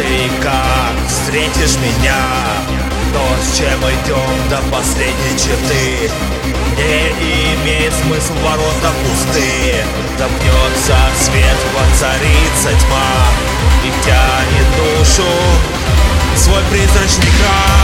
ты и как встретишь меня? То, с чем идем до последней черты Не имеет смысл ворота пустые Запнется свет, воцарится тьма И тянет душу свой призрачный край.